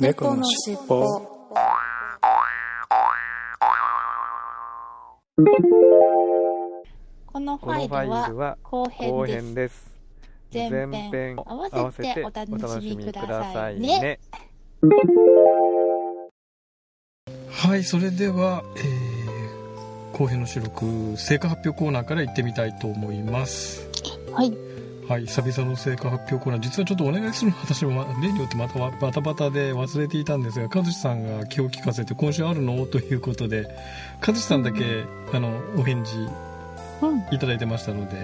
猫のしっぽ。このファァイルは後編後です。前編合わせてお楽しみくださいね。はいそれでは、えー、後編の収録成果発表コーナーから行ってみたいと思います。はいはい久々の成果発表コーナー。実はちょっとお願いするの私も例によってまたバタバタで忘れていたんですが和志さんが気を利かせて今週あるの？ということで和志さんだけ、あのお返事うんいただいてましたので、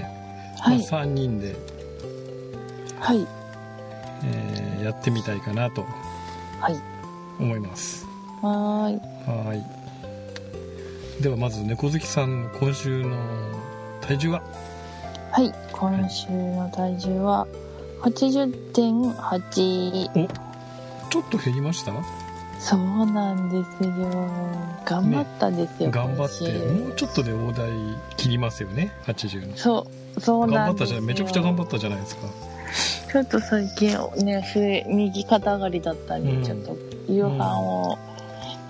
はい。まあ、3人で、はい。えーやってみたいかなとはい。思います。はーい。はい。ではまず猫好きさんの今週の体重は？はい今週の体重は80.8ちょっと減りました？そうなんですよ。頑張ったんですよ、頑張ってもうちょっとで大台切りますよね80のそうそう頑張ったなんですよ。じゃないめちゃくちゃ頑張ったじゃないですか。ちょっと最近ね右肩上がりだったんで、うん。ちょっと夕飯を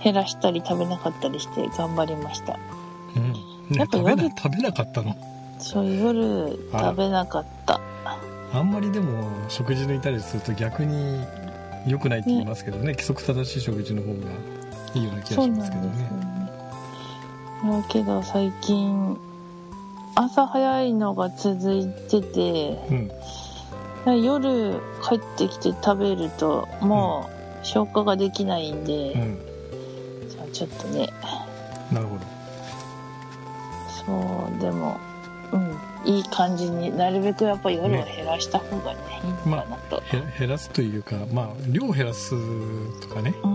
減らしたり食べなかったりして頑張りました。うん、ねやっぱ食べなかったの？そう夜食べなかった。あんまりでも食事抜いたりすると逆に良くないって言いますけどね。規則正しい食事の方がいいような気がしますけどね。ねだけど最近朝早いのが続いててうん夜帰ってきて食べるともう消化ができないんで、うん。じゃあちょっとね。なるほど。そうでもうん。いい感じになるべくやっぱ夜は減らした方がねいいのかなと、へ減らすというかまあ量減らすとかね。うん、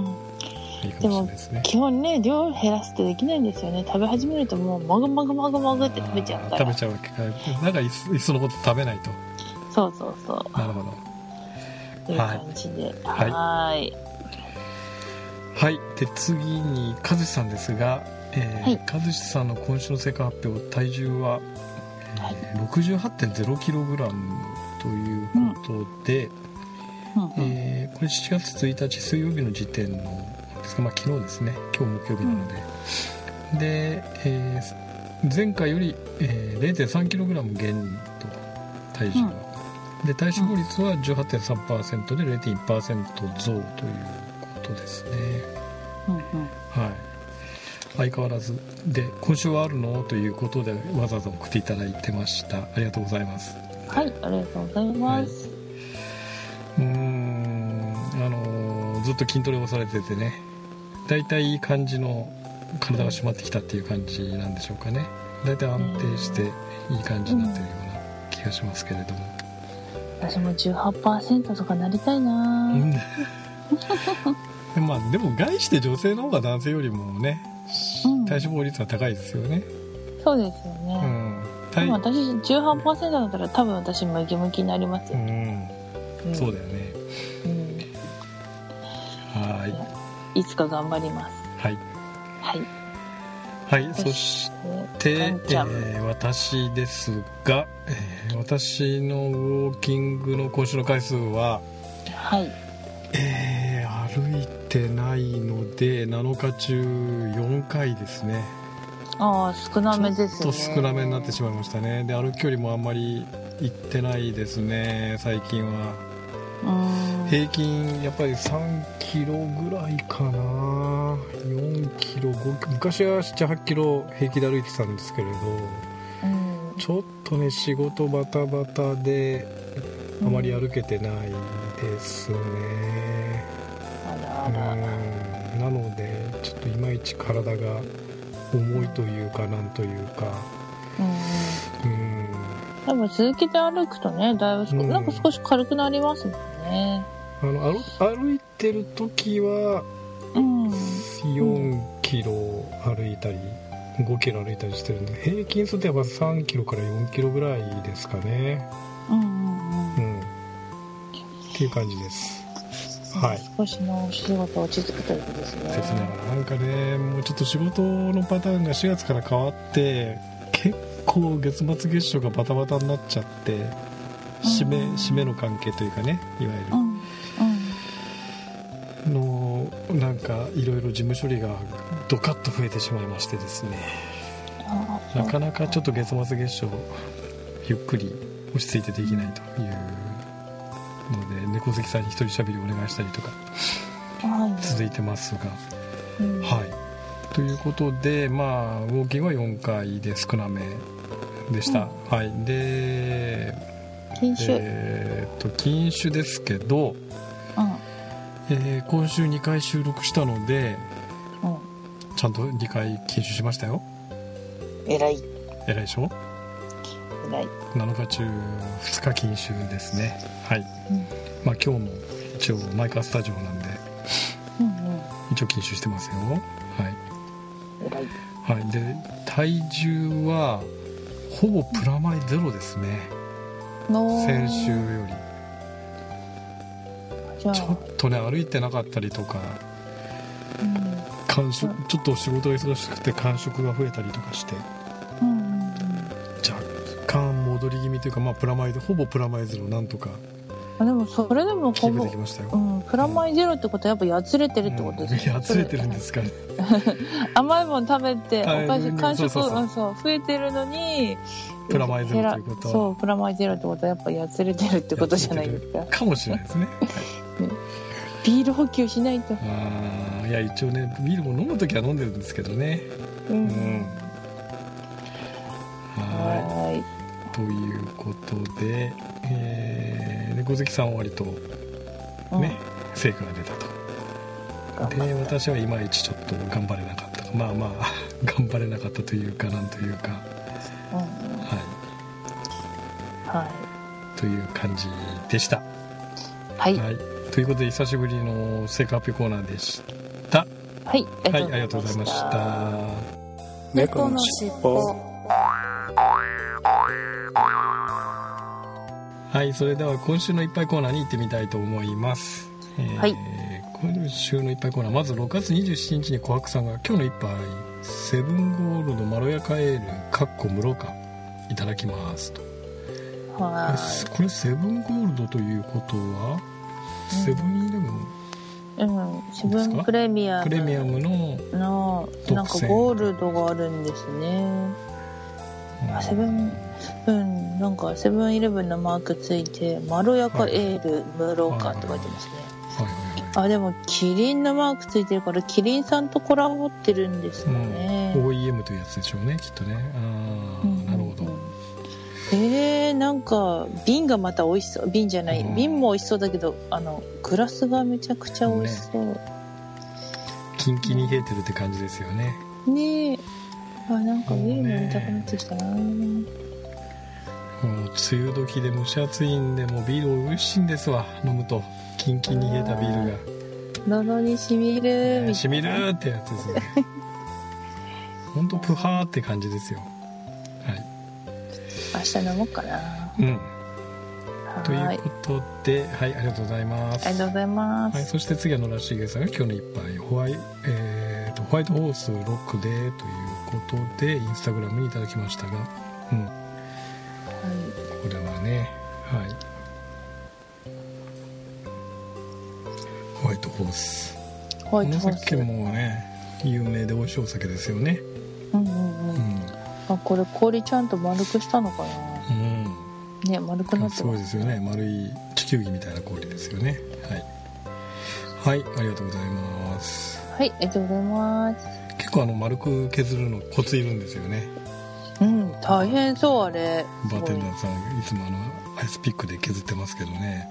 いいかもしれないですね。基本ね量減らすってできないんですよね。食べ始めるともうもぐもぐもぐもぐって食べちゃうから。食べちゃうわけ。かなんかいっそいっそのこと食べないと。そうそうそう。なるほど。とい。う感じで。はい。はーい。はい。で次に和志さんですが、えーはい。和志さんの今週の成果発表体重は、はいえー 68.0kg ということで、うん。うん。えーこれ7月1日水曜日の時点のですか、まあ、昨日ですね今日木曜日なので、で、えー前回より、えー 0.3kg 減と体重は、で体脂肪率は18.3%で0.1%増ということですね。うん。うん。はい相変わらずで今週はあるの？ということでわざわざ送っていただいてました。ありがとうございます。はいありがとうございます、うーん。あのーずっと筋トレをされててね。大体いい感じの体が締まってきたっていう感じなんでしょうかね。大体安定していい感じになってるような気がしますけれども、私も18%とかなりたいな。うん。まあでも概して女性の方が男性よりもねうん体脂肪率は高いですよね。そうですようね、ん。で体も私18%だったら多分私ムキムキになりますうよ、ん。うん。そうだよね。うん。はい。いつか頑張ります。はい。はい。はいそしてえー私ですが、えー私のウォーキングの今週の回数は、はい。えー歩いてないので7日中4回ですね。ああ少なめですね。ちょっと少なめになってしまいましたね。で歩く距離もあんまり行ってないですね最近は。うん。平均やっぱり3キロぐらいかな。4キロ5昔は78キロ平気で歩いてたんですけれどうん。ちょっとね仕事バタバタであまり歩けてないですねうん。あらあらなのでちょっといまいち体が重いというかなんというか。うんうん。多分続けて歩くとねだいぶ少、うん。なんか少し軽くなりますもんね。あの歩歩いてる時はうん。4キロ歩いたり5キロ歩いたりしてるんで平均するとやっぱ3キロから4キロぐらいですかね。うん。うん。っていう感じですはい。少しのお仕事落ち着くということですね。ですねなんかねもうちょっと仕事のパターンが4月から変わって結構月末月初がバタバタになっちゃって締めうん。締めの関係というかねいわゆる。うん。うん。のなんかいろいろ事務処理がドカッと増えてしまいましてですね。あなかなかちょっと月末月初ゆっくり落ち着いてできないというので猫好きさんに一人喋りお願いしたりとかはい。続いてますが。うん。はい。ということでまあウォーキングは4回で少なめでした、はい。で禁酒、えーっと禁酒ですけど、うん。えー今週2回収録したのでうん。ちゃんと2回禁酒しましたよ。偉い。偉いでしょ？偉い。7日中2日禁酒ですね。はい、うんまあ今日も一応マイカースタジオなんでうんうん。一応禁酒してますよ。はい。はい、で体重はほぼプラマイゼロですね。の先週より。ちょっとね歩いてなかったりとか。うん。間食ちょっと仕事が忙しくて間食が増えたりとかして。うんうんうん。若干戻り気味というか、まあ、プラマイでほぼプラマイゼロなんとかあでもそれでもほぼうん、プラマイゼロってことはやっぱやつれてるってことです。うん。やつれてるんですか。ね 甘いもの食べておはい菓子間食そう増えてるのにプラマイゼロということは。そうプラマイゼロってことはやっぱやつれてるってことじゃないですか。かもしれないです ね。ビール補給しないと。あーいや一応ねビールも飲む時は飲んでるんですけどね。うん、ん。ははいい。ということで、えー、猫好きさんは割とうん。ね、成果が出たと。で私はいまいちちょっと頑張れなかったまあまあ 頑張れなかったというかなんというか。うんうん。ははい。いという感じでした。はい。はい。ということで久しぶりの成果発表コーナーでした。はい。はいありがとうございました。猫のしっぽはいそれでは今週のいっぱいコーナーに行ってみたいと思います、えーはい。今週のいっぱいコーナーまず6月27日に琥珀さんが今日の一杯セブンゴールドまろやかエールかっこ室かいただきますと。はこれセブンゴールドということはうん。セブンイレブン？いうんセブンプレミアム。プレミアムの、のなんかゴールドがあるんですね。あセブンうんなんかセブンイレブンのマークついてまろやかエールムロカって書いてますね。あでもキリンのマークついてるからキリンさんとコラボってるんですね、うん。OEM というやつでしょうねきっとね。ああ、うんなるほど、えー、なんか瓶がまた美味しそう。瓶じゃない、うん。瓶も美味しそうだけどあのグラスがめちゃくちゃ美味しそう。キンキンに冷えてるって感じですよね。ねえ。あなんかビール飲みたくなってきたな、もう梅雨時で蒸し暑いんでもうビール美味しいんですわ。飲むとキンキンに冷えたビールが。喉にしみる。しみるってやつですね。ほんとプハーって感じですよ。はい。明日飲もうかな。うん。とはい。いうことではいありがとうございます。ありがとうございます、はい、そして次は野良しげさんが今日の一杯ホワイ,、えーとホワイトホースロックでということでインスタグラムにいただきましたが、うん、ね。はい。ホワイトホース。ホワイトホース。この酒もね有名で美味しいお酒ですよね。うんうんううん。ん、あこれ氷ちゃんと丸くしたのかな？うん、ね丸くなってす。ごいまですすよね。丸い地球儀みたいな氷ですよね。はい。はいありがとうございます。はいありがとうございます。結構あの丸く削るのコツいるんですよね。うん大変そうあれ。バーテンダーさんいつもあのアイスピックで削ってますけどね。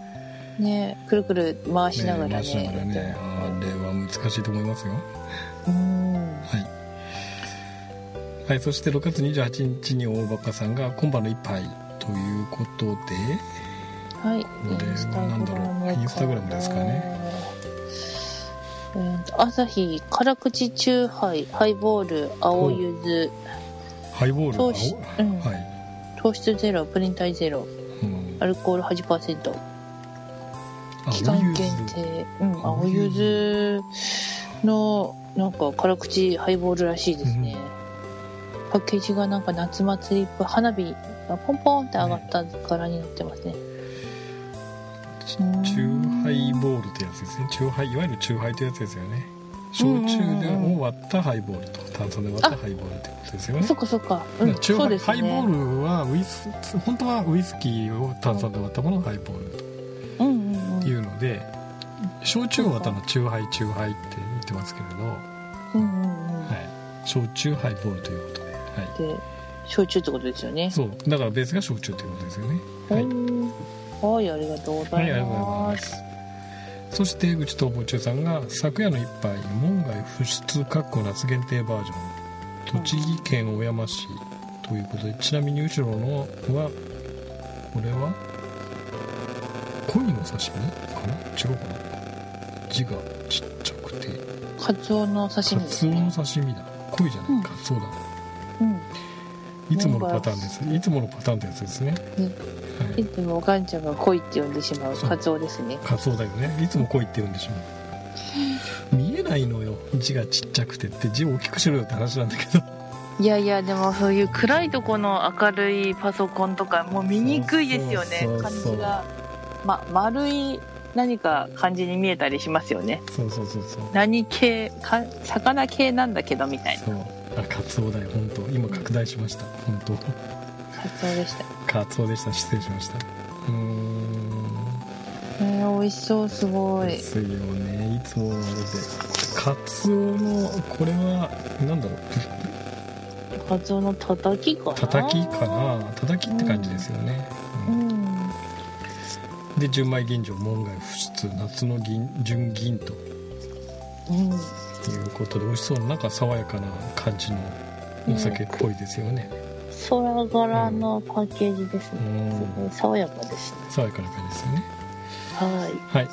ねくるくる回しながらね。回しながらね。あれは難しいと思いますよ。うん。はい、はい、そして6月28日に大バカさんが今晩の一杯ということで。はい。これは何だろう？インスタグラムですかね。えーと朝日辛口チューハイハイボール青ゆずハイボール糖質青うん。はい、糖質ゼロプリン体ゼロ。うん、アルコール8%青期間限定。うん。青ゆずのなんか辛口ハイボールらしいですね、パッケージがなんか夏祭りっぽい花火がポンポンって上がった柄になってますね。チューハハイボールってやつですね。チューハイいわゆるチューハイというやつですよね焼酎でを割ったハイボールと炭酸で割ったハイボールってことですよね。そっかそっか、うん、チューハイそうですね。ハイボールはウイス本当はウイスキーを炭酸で割ったものをハイボールうんうんうん。というので焼酎を割ったのはチューハイチューハイって言ってますけれど、はうんうんうん。い、焼酎ハイボールということで、はい、で焼酎ってことですよね。そう。だからベースが焼酎ということですよね。はい、はい、はい、ありがとうござはい、いありがとうございまますすそして江口東宝中さんが昨夜の一杯門外不出かっこ夏限定バージョン。栃木県小山市ということでちなみに後ろのはこれは？鯉の刺身かな違うかな字がちっちゃくてカツオの刺カ身ですツオのね刺身だ鯉じゃない、うんカツオだうんいつものパターンですいつものパターンってやつですね、は？いい。つもおかんちゃんが恋って呼んでしまうカツオですね。カツオだよね。いつも鯉って言うんでしょう。見えないのよ。字がちっちゃくてって字を大きくしろよって話なんだけど。いやいやでもそういう暗いとこの明るいパソコンとかもう見にくいですよね。感じが、ま、丸い何か感じに見えたりしますよね。そうそうそうそう。何系か魚系なんだけどみたいな。そう。あカツオだよ。本当。今拡大しました。本当。カツオでしたカツオでした。失礼しました。うーんえー、美味しそうすごい。ですよね。いつもあれで。カツオのこれはなんだろう。カツオのたたきかな？たたきかな。たたきって感じですよね、ううん。んで純米吟醸門外不出夏の銀純銀と。うん。いうことで美味しそうななんか爽やかな感じのお酒っぽいですよね、空柄のパッケージですね、うん。すごい爽やかですね。爽やかな感じですよね。はい。はい、はい、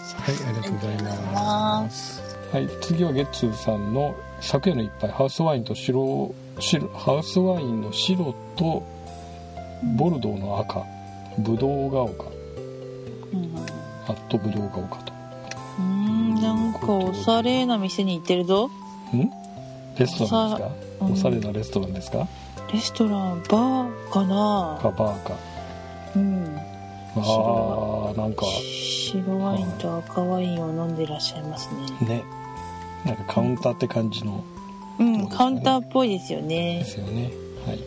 ありがとうございます。はい、次はゲッツーさんの昨夜の一杯。ハウスワインと白白ハウスワインの白とボルドーの赤。ブドウが丘。うん。アットブドウが丘と。うんなんかおしゃれな店に行ってるぞ。ん。レストランですか？うん。おしゃれなレストランですか？レストランバーかな？かバーか。うん。あーなんか。白ワインと赤ワインを飲んでらっしゃいますね。ね。なんかカウンターって感じの。うん、ね。カウンターっぽいですよでねすよね。はい。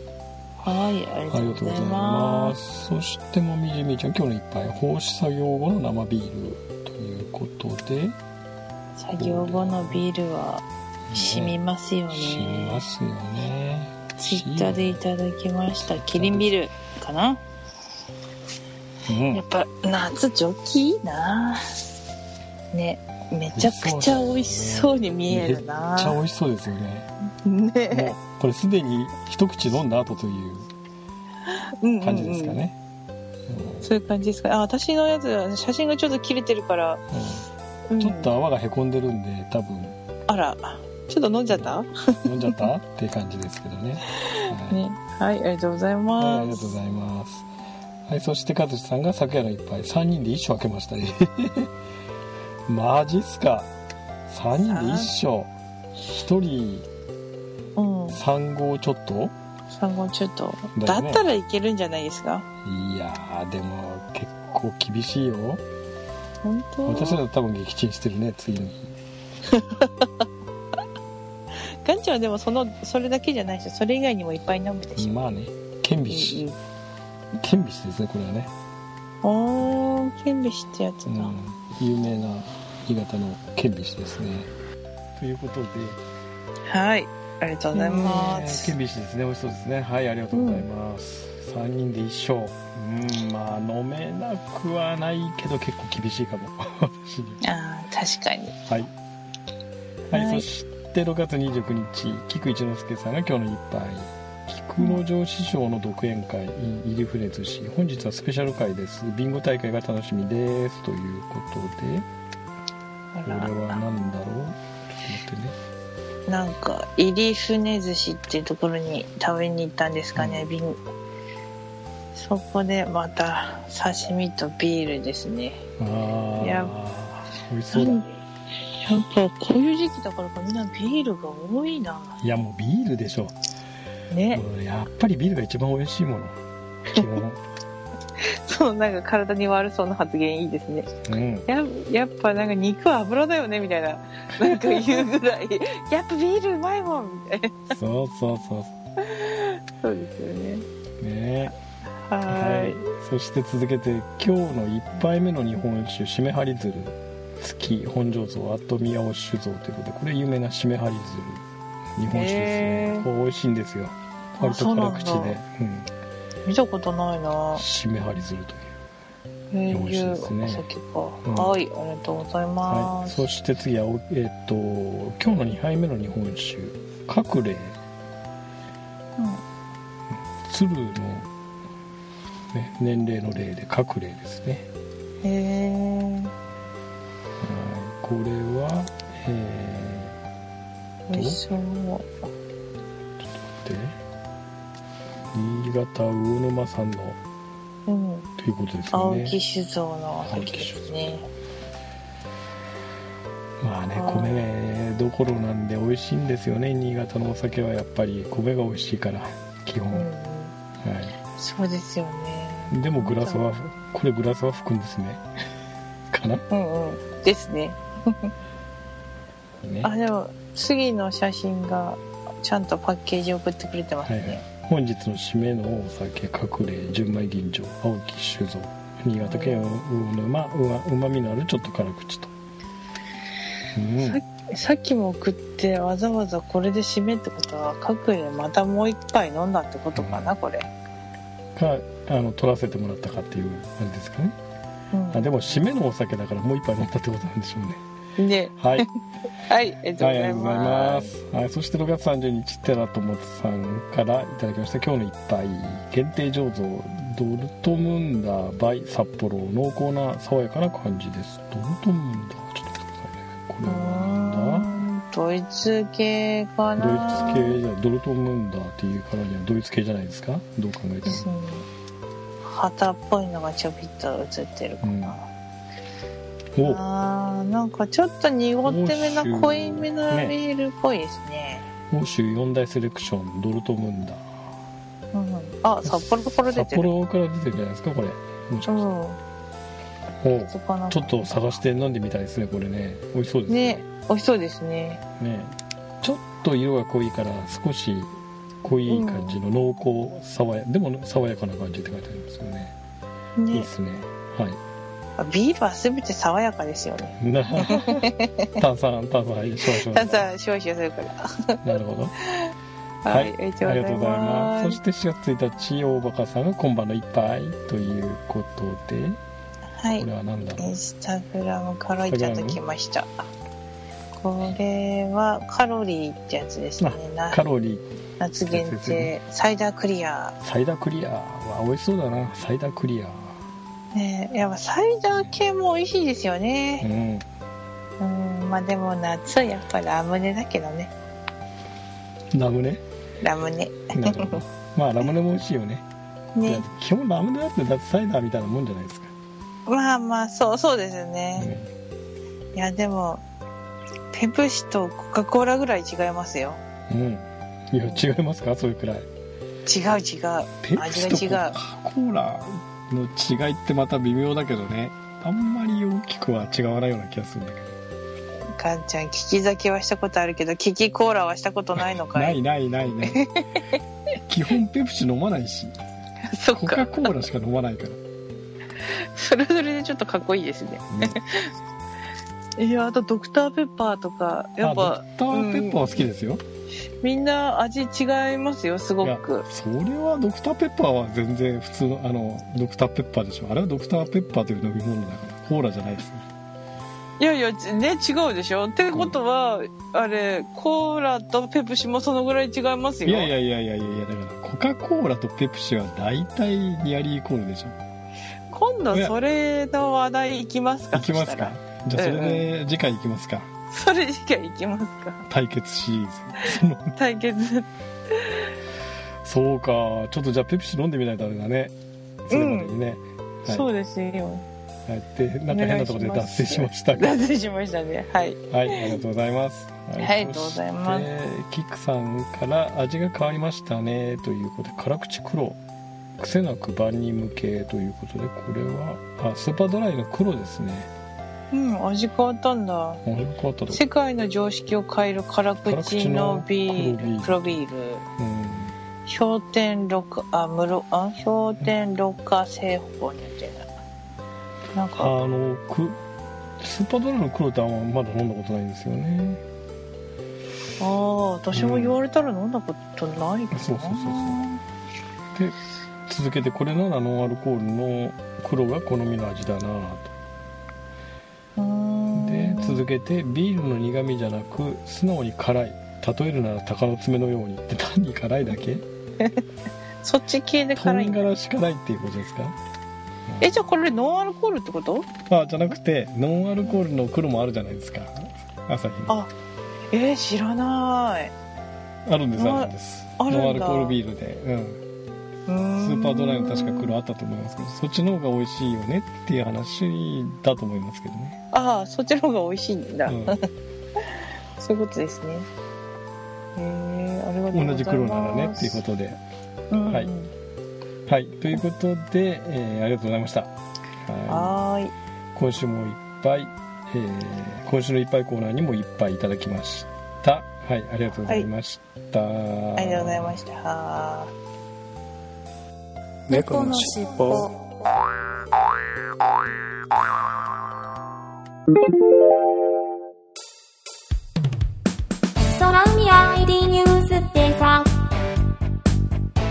はいありがとうございまます。す。そしてもみじみちゃん、今日の一杯、放射作業後の生ビールということで、作業後のビールは染みますよね。染みますよね。ツイッターでいただきました。キリンビールかな？うん。やっぱ夏ジョッキいいな。ねめちゃくちゃ美味しそうに見えるめっなちゃ美味しそうですよね。ね。これすでに一口飲んだ後といううんうんうん。感じですかね。そういう感じですか？あ私のやつは写真がちょっと切れてるから、ううんん。ちょっと泡がへこんでるんで、多分。あらちょっと飲んじゃった？飲んじゃった？っていう感じですけどね。はいねはいありがとうございはい、あます、りがとうございます。はい、そして、かずしさんが昨夜の一杯、3人で一生開けましたね。マジっすか。3人で一生。1人うん3号ちょっと？産後ちょっとだよねだったらいけるんじゃないですか？いやー、でも結構厳しいよ。本当？私だと多分撃沈してるね、次の日。ちゃんはでもそのそれだけじゃないでしょそれ以外にもいっぱい飲むでしょ、まあね、顕微うん視。顕微視ですね、これはね。おー顕微視ってやつだ、うん、有名な新潟の顕微視ですね。ということで、はい。ありがとうございまえーす、顕微視ですね。美味しそうですね。はいありがとうございます、3人で一生うんまあ飲めなくはないけど結構厳しいかも。私にああ確かに。はい。はい、はい。そして6月29日菊一之輔さんが今日の一杯。菊之丞師匠の独演会入り船寿司本日はスペシャル会です。ビンゴ大会が楽しみです。ということで。あこれはら何だろう？ちょっと待ってね。なんか入り船寿司っていうところに食べに行ったんですかね、ビンそこでまた刺身とビールですね。あいやあ美味しそうだやっぱこういう時期だからかみんなビールが多いな。いやもうビールでしょね。うんやっぱりビールが一番美味しいもの。基 本そそのなんか体に悪そうな発言いいですね。うん。ややっぱなんか肉は油だよねみたいな、なんか言うぐらい、やっぱビールうまいもんみたいな。そうそうそうそう。ですよね。ね。ははーい。いそして続けて今日の1杯目の日本酒しめはり鶴月本醸造後宮尾酒造ということでこれ有名なしめはり鶴日本酒ですね。へー。これ美味しいんですよ。割と辛口で。そうなん。見たことないな。しめはり鶴という。え美味しいですね。う。ん。はい、ありがとうございはい、ます。そして次は、おえっと今日の2杯目の日本酒。角霊鶴の、ね、年齢の霊で角霊ですね。うん、へえ、はいこれはえ美味しそう。ー、で新潟魚沼産のうん、ということですよ青ね木酒造のお酒ですね。まあねはい。米どころなんで美味しいんですよね。新潟のお酒はやっぱり米が美味しいから基本、うん、うん、はそうですよね。い、でもグラスはこれグラスは吹くんですね。かな？うんうん。ですね。ね。あ、でも、次の写真が、ちゃんとパッケージ送ってくれてますはいはい。ね。本日の締めのお酒隠れ純米吟醸青木酒造。新潟県魚沼うまみのあるちょっと辛口と。うん。さっきも送って、わざわざこれで締めってことは、各でまたもう一杯飲んだってことかな、これ。かあの取らせてもらったかっていうあれですかね。うん。あでも締めのお酒だからもう一杯飲んだってことなんでしょうねで、はい はい、ありがとうございま。ますす。はい、そして6月30日、テラトモツさんからいただきました、今日の一杯、限定醸造、ドルトムンダーバイ札幌、濃厚な爽やかな感じです。ドルトムンダー、ちょっと待ってくださいね。これうはなんだ？ドイツ系かドイなツ系じゃ、ドルトムンダーっていうからにはドイツ系じゃないですか？どう考えても。旗っぽいのがちょびっと映ってるかな、おあーなんかちょっと濁ってめな濃いめのビールっぽいですね。欧州四大セレクション、ドルトムンダー。うん、あ札幌から出札てる。幌から出てるんじゃないですかこれ。もしかして。うん。おちょっと探して飲んでみたいですね、これね。美味しそうですね。美味しそうですね。ね。ちょっと色が濃いから少し濃い感じの濃厚爽やでも爽やかな感じって書いてありますよね。いいねですね。はあビールは全て爽やかですよね。炭酸炭酸はい少々。ただ少々するから。なるほど。はい、ありありがとうございます。そして4月1日大バカさんが今晩の一杯ということではい。これは何だろう？インスタグラムからいただきました。これはカロリーってやつですね。なカロリー。夏限定サイダークリア。サイダークリアは美味しそうだな。サイダークリアねやっぱサイダー系も美味しいですようね。んうんまあでも夏やっぱラムネだけどね。ラムネ？ラムネ。まあラムネも美味しいよね。ね。基本ラムネだってだってサイダーみたいなもんじゃないですか、まあまあそうそうですよね、ねいやでもペプシとコカ・コーラぐらい違いますよ。うん。いや、違いますか？それくらい。違う違う。ペプシと味が違うコカ・コーラ？の違いってまた微妙だけどね。あんまり大きくは違わないような気がするんだけど。かんちゃん利き酒はしたことあるけどキキコーラはしたことないのかないいないないない。基本ペプシ飲まないし、そっコカ・かコーラしか飲まないから。それはそれでちょっとかっこいいですねねいやあとドクターペッパーとかやっぱあドクターペッパーは好きですよ。みんな味違いますよすごくそれはドクターペッパーは全然普通の、あの、ドクターペッパーでしょ。あれはドクターペッパーという飲み物だから、コーラじゃないですね。いやいやね違うでしょってことはあれコーラとペプシもそのぐらい違いますよいやいやいやいやいやいや、だから、コカ・コーラとペプシは大体ニアリーイコールでしょ。今度それの話題いきますかいきますか？じゃあそれで次回いきますか。それしかいきますか？対決シリーズ。対決そうか。ちょっとじゃあペプシ飲んでみないとダメだね。それまでにね。はいそうですよはい。で、なんか変なところで脱線しましたが。脱線しましたねはいはい、ありがとうございます。ははいありがとうございますキックさんから味が変わりましたね。ということで、辛口黒。癖なく万人向けということでこれはあスーパードライの黒ですねうん味変わったんだ。あれ変わったと。世界の常識を変える辛口のビール黒ビール。うん。氷点六あ室あ氷点六化製法になってる。なんか。あのくスーパードライの黒ってあんままだ飲んだことないんですよね。ああ私も言われたら飲んだことないかな、そうそうそうそう。で続けてこれならノンアルコールの黒が好みの味だなと。で続けてビールの苦味じゃなく素直に辛い。例えるなら鷹の爪のようにって単に辛いだけ？そっち系で唐辛いんだ。辛子辛いっていうことですか？えじゃあこれノンアルコールってこと？あじゃなくてノンアルコールの黒もあるじゃないですか。朝日あえー、知らない。あるんですああるんです。ノンアルコールビールで。うんスーパードライの確か黒あったと思いますけどそっちの方が美味しいよねっていう話だと思いますけどね、ああそっちの方が美味しいんだ、うん。そういうことですね。へえありがとうございます。同じ黒ならねっていうことで。と、うんうん、はい。はい。ということで、えーありがとうございました、はい、はーい今週もいっぱい、えー今週のいっぱいコーナーにもいっぱいいただきました。はい。ありがとうございました、ありがとうございました猫のしっぽ空海 ID ニュースってさ。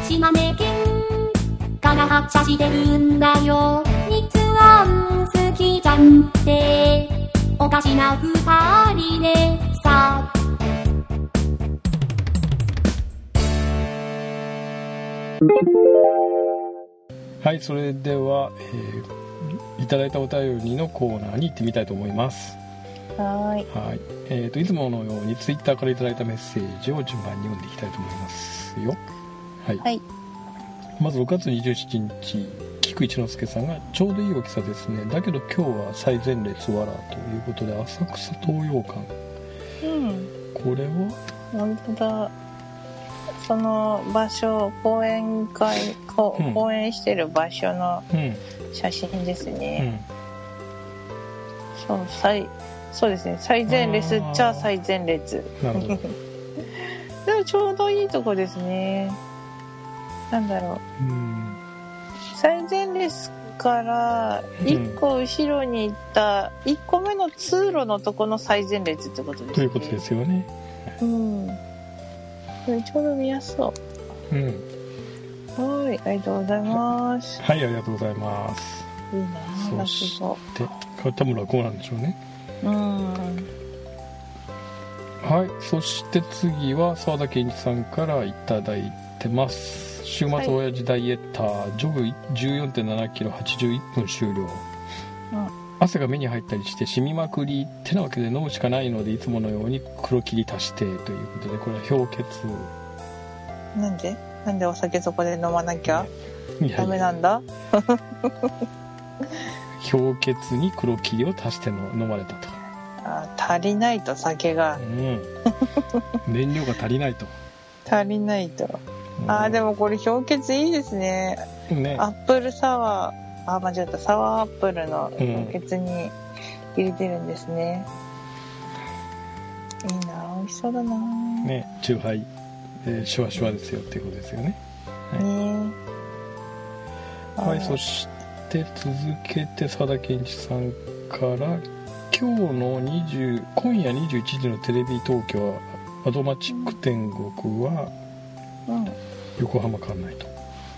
島根県から発車してるんだよ。日安好きじゃんって。おかしな二人でさ。はいそれでは、えーいただいたお便りのコーナーに行ってみたいと思います。はーい。はい、えー、といつものようにツイッターからいただいたメッセージを順番に読んでいきたいと思いますよ。はい、はい。まず6月27日菊一之輔さんがちょうどいい大きさですね。だけど今日は最前列わらということで浅草東洋館。うん。これは？本当だその場所講演会講演してる場所のうん。写真ですうね、ん。そう最そうですね。最前列っちゃ最前列。でもちょうどいいとこですね。なんだろう。うん。最前列から1個後ろに行った1個目の通路のとこの最前列ってことですね。ということですよね。うんこれちょうど見やすそう。ん。うはいありがとうございます。はいありがとうございます。いいなそ落し語てこれ多分落語なんでしょうね。うん。はいそして次は澤田健一さんからいただいてます。週末はい。親父ダイエッター、ジョグ1 4 7キロ81分終了、うん汗が目に入ったりして染みまくりってなわけで飲むしかないのでいつものように黒霧足してということでこれは氷結。なんで？なんでお酒そこで飲まなきゃ？ダメなんだ。氷結に黒霧を足しての飲まれたと、あ足りないと酒が。うん、燃料が足りないと、足りないと。うん。あーでもこれ氷結いいですね。ね。アップルサワーあ間違ったサワーアップルのうん氷結に入れてるんですね、いいな美味しそうだな。ねねチューハイ、えーシュワシュワですよっていうことですよね。はい、そして続けて佐田健一さんから今日の20今夜21時のテレビ東京アドマチック天国はうん。横浜館内と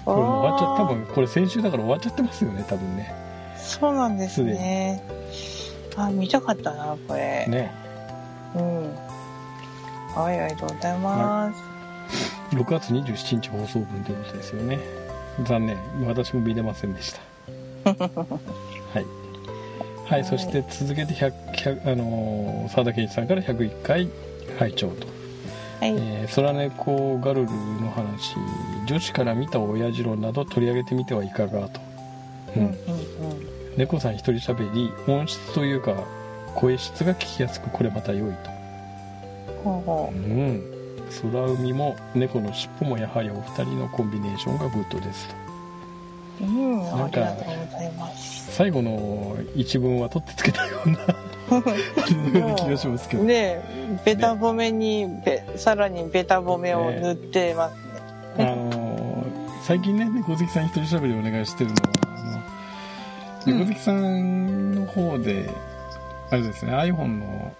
これ終わっちゃあ多分これ先週だから終わっちゃってますよね多分ね。ーそうなんですね。あ見たかったなこれ。ね。うん。はいありがとうございます、6月27日放送分ということですよね。残念。私も見れませんでした。はい。はい、そして続けて100 100あのー澤田健一さんから101回拝聴とはい、えー空猫ガルルの話女子から見た親父論など取り上げてみてはいかがと、ううん。うん。ん猫さん一人喋り音質というか声質が聞きやすくこれまた良いと、ほうほう。ん、空海も猫の尻尾もやはりお二人のコンビネーションがグッドですと、うん、なんか。最後の一文は取ってつけたような 気がしますけど、ねベタ褒めに、べさらにベタ褒めを塗ってますあの最近ね猫好きさん一人喋りお願いしてるのはあのうん。猫好きさんの方で、あれですね iPhone の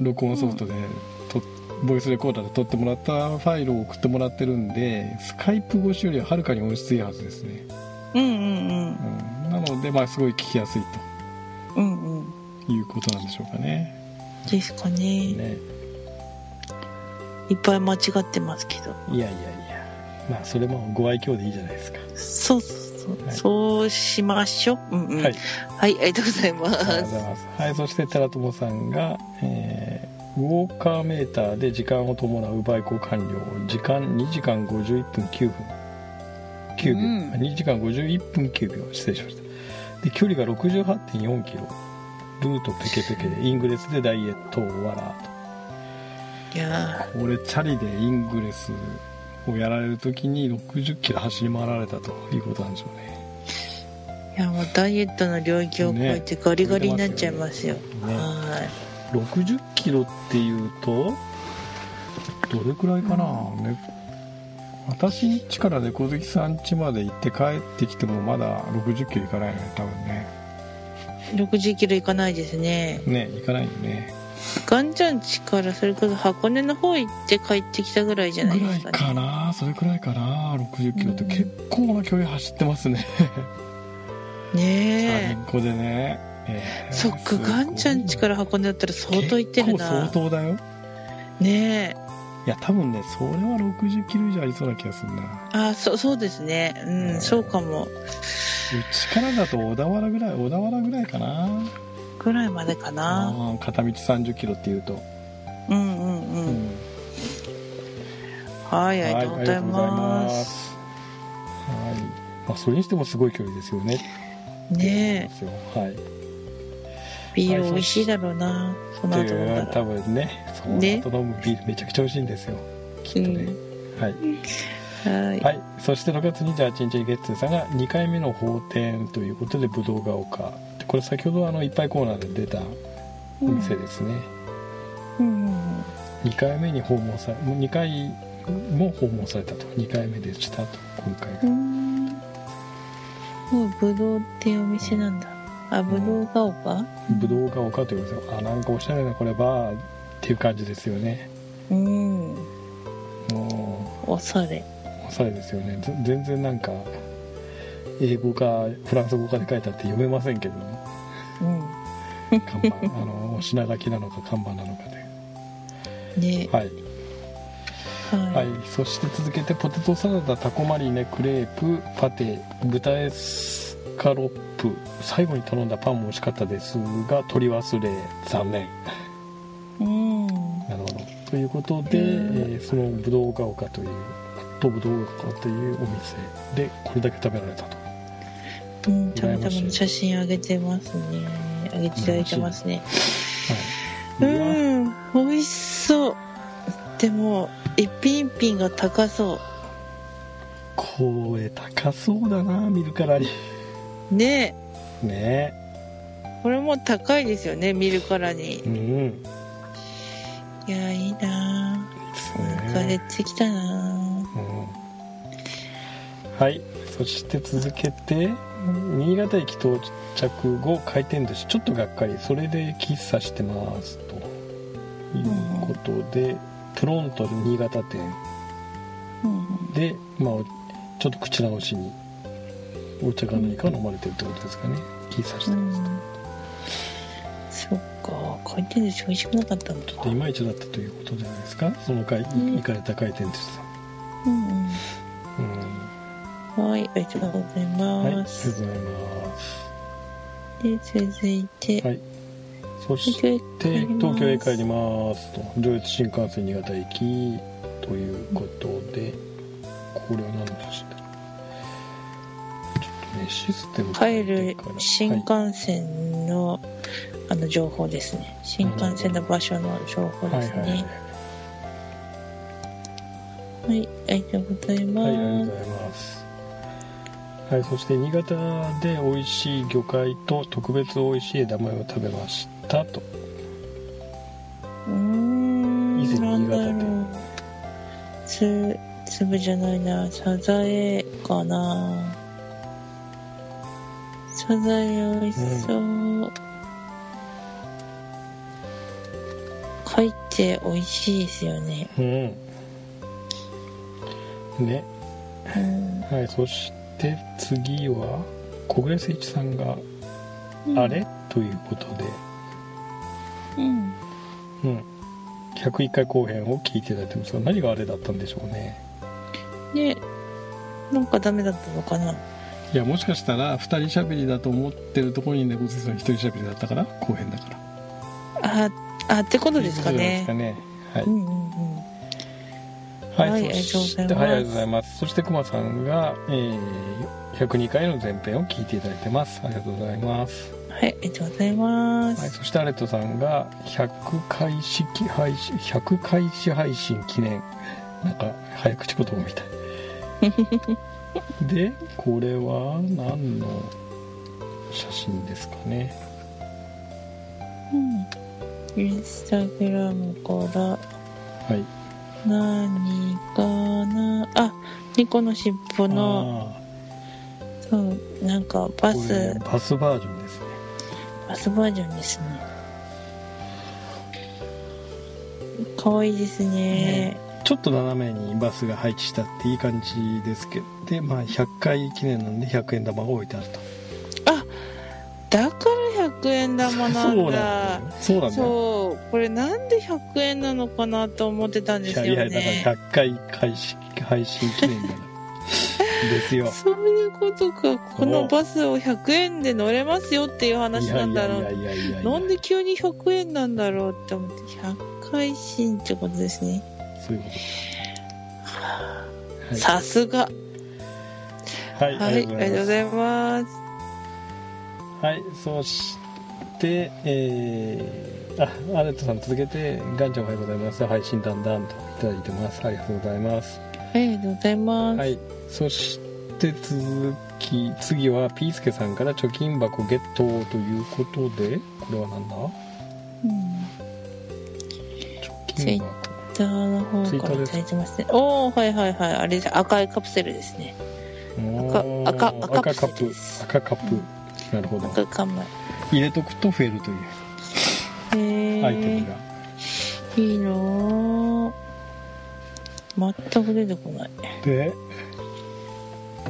録音ソフトで、とボイスレコーダーで撮ってもらったファイルを送ってもらってるんでスカイプ越しよりははるかに音質いいはずですね、うんうんうん、なのでまあすごい聞きやすいうん。うんうん。ということなんでしょうかねですかね。ねいっぱい間違ってますけど。いやいやいやまあそれもご愛嬌でいいじゃないですかそうそう、はいそうしましょう。うんうん。ははいい。ありがとうございまありがとうございす。ます。はい、そして寺友さんが、えーウォーカーメーターで時間を伴うバイク完了。時間2時間51分9分。9秒。うんあ2時間51分9秒。失礼しました。で、距離が68.4キロ。ルートペケペケで、イングレスでダイエットをわらいやと。俺、チャリでイングレスをやられる時に60キロ走り回られたということなんでしょうね。ーいやもうダイエットの領域を超えてガリガリになっちゃいますよ。ねは60キロっていうとどれくらいかな、ね、私ん家から猫好きさん家まで行って帰ってきてもまだ60キロいかないよね多分ねい。60キロいかないですね。ね行かないよねガンちゃん家からそれこそ箱根の方行って帰ってきたぐらいじゃないですかね。かなそれくらいかな60キロって結構な距離走ってますねチャリねンコでね、ええ。そっか、ガンちゃん家からら箱根だったら相当行ってるな。相当だよねえ。いや多分ねそれは60キロ以上ありそうな気がするな。あ、そう、そうですね。うん、そうかも。うちからだと小田原ぐらい小田原ぐらいかな。ぐらいまでかな。うん片道30キロっていうと、うんうんううん。はい、ありがとうございます。す。はい、まあ、それにしてもすごい距離ですよね。ねですよ。はい。え、ビール美味しいだろうな。その後飲んだら。分ねそのね後飲むビールめちゃくちゃ美味しいんですよきっとね、はいはい。はい、そして6月28日にゲッツーさんが2回目の法典ということで武道が丘でこれ先ほどあのいっぱいコーナーで出たお店ですね、うんうん2回目に訪問さもう2回も訪問されたと2回目でしたと今回がうん。うん。もうぶどうっていうお店なんだ。あ、ぶどうが丘？武道が丘ということであなんかおしゃれなこれバーっていう感じですよね。うん。もおしゃれ。うおしゃれですよね。ぜ全然なんか英語かフランス語かで書いてあって読めませんけどうん。看板。あのお品書きなのか看板なのかで。ね。はい、は。はい。い、そして続けてポテトサラダタコマリネクレープパテ豚エスカロップ最後に頼んだパンも美味しかったですが取り忘れ残念うん。なるほどということで、えーそのぶどうが丘というとぶどうが丘というお店でこれだけ食べられたとうん、たまたま写真あげてますね。あげていただいてますね。はい、うん、美味しそう。でも、一品一品が高そこれ高そうだな見るからにう。ねねえ。これも高いですよね、見るからにう。んいや、いいなですぁ。なんかね出てきたなうんはいそして続けて新潟駅到着後回転寿司ちょっとがっかりそれで喫茶してますということで、プロント新潟店うん。で、まあ、ちょっと口直しにお茶か何か飲まれてるってことですかね。喫茶してうますと、ん。そっか、回転寿司美味しくなかったんだ。でいまいちだったということじゃないですか？その回、ん。行かれた回転寿司さうんん、うん。うん。はい、ありがとうございはいありがとうごます。ざいます。で、続いて、はい。そして東京へ帰ります。と。上越新幹線新潟駅ということでこれは何の写真だ？システム帰る新幹線の、あの情報ですね。新幹線の場所の情報はいですはいはいはいね。はい、ありがとうございはい、ありがとうます。ございます。はい、そして新潟で美味しい魚介と特別美味しい枝豆を食べましたとうーん以前新潟でつ粒じゃないなサザエかなサザエ美味しそう、貝って美味しいですよね。うん。ね。うん。はいそして次は小暮誠一さんが「あれ?」ということで、うん。うん、101回後編を聞いていただいてますが何があれだったんでしょうね。ねなんかダメだったのかないやもしかしたら2人しゃべりだと思ってるところに猫背さん1人しゃべりだったから後編だからああってことですかねですかねはい、うんうんうんはい、はいそしてありがとうございますはい、ありがとうございます。そして、くまさんが、えー、102回の前編を聞いていただいてます。ありがとうございます。はいありがとうございます、はい、そして、アレットさんが、100回式配信、100回試配信記念。なんか、早口言葉みたい。で、これは何の写真ですかね？うん。インスタグラムから。はい。何かな？あ猫のしっぽの。あそうなんかバス。バスバージョンですね。バスバージョンですね。かわいいですねちょっと斜めにバスが配置したっていい感じですけど、で、まあ、100回記念なんで100円玉が置いてあると。あだから100円玉なんだ。そうなんだよ。そうこれなんで100円なのかなと思ってたんですよいやいや、だねから100回配信配信記念だから。ですよ。そういうことかこのバスを100円で乗れますよっていう話なんだろうなんで急に100円なんだろうって思って100回新ってことですねそういうことです。さすがはい。はい、はいありがとうございますはい、そして、えー、あ、アレットさん続けて、ガンちゃんおはようございます。配信だんだんといただいてます。ありがとうございます。ありがとうございます、はい。そして続き、次はピースケさんから貯金箱ゲットということで、これはなんだ？うん貯金箱。ターの方からいただいてますねおおはいはいはい。あれ赤いカプセルですね。赤赤赤赤カップ赤カップ、なるほど。赤カム入れとくと増えるという。へアイテムえが、いいなぁ全く出てこない。で？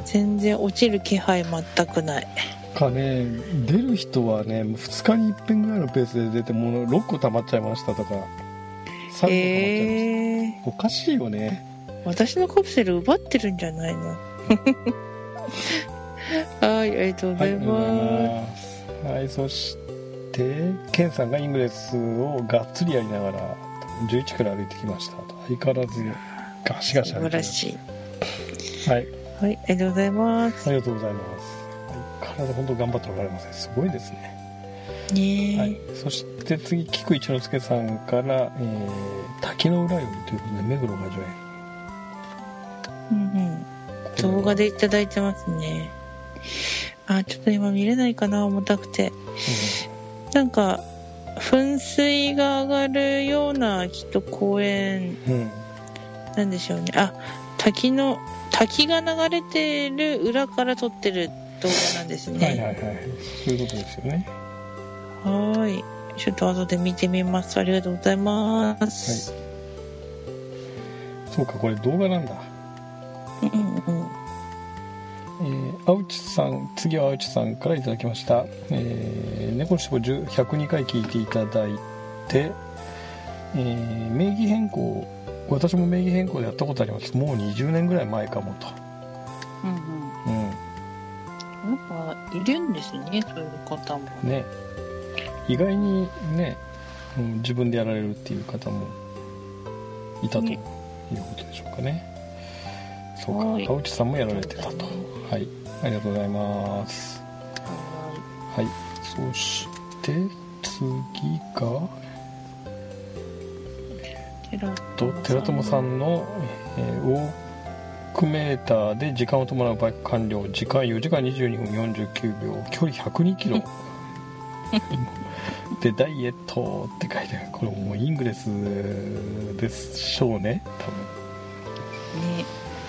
全然落ちる気配全くない。かね出る人はね2日に1遍ぐらいのペースで出てもう6個溜まっちゃいましたとか3個溜まっちゃいました、ええおかしいよね。私のカプセル奪ってるんじゃないの？はいありがとうございまます。はいそしてケンさんがイングレスをがっつりやりながら11から歩いてきました。と相変わらずガシガすシ歩いてる。素晴らしい。はい。はいありがとうございます。ありがとうございます。はい、体本当頑張っておられますね。すごいですね。ねえ、はい。そして次、菊一之輔さんから、えー、滝の裏よりということで、目黒が助うんうん演。動画でいただいてますねあちょっと今見れないかな重たくてなんか噴水が上がるようなきっと公園うん。うん。なんでしょうねあ滝の滝が流れてる裏から撮ってる動画なんですねはいはいはい。そういうことですよね。はーいちょっと後で見てみますありがとうございます、そうか、これ動画なんだ。うんうんうんえー、青内さん、次は青内さんからいただきました。えー、猫のしぼ10 102回聞いていただいて、えー、名義変更、私も名義変更でやったことあります。もう20年ぐらい前かもと。うんうんうん。なんかいるんですねそういう方もね意外にね、うん、自分でやられるっていう方もいたというねことでしょうかね。そうか。はい。青内さんもやられてたと。はい。ありがとうございます。ははい。そして次がと寺友さんの、えー、100m で時間を伴うバイク完了。時間4時間22分49秒。距離102キロでダイエットって書いてある。これもうイングレスでしょうね多分。ね。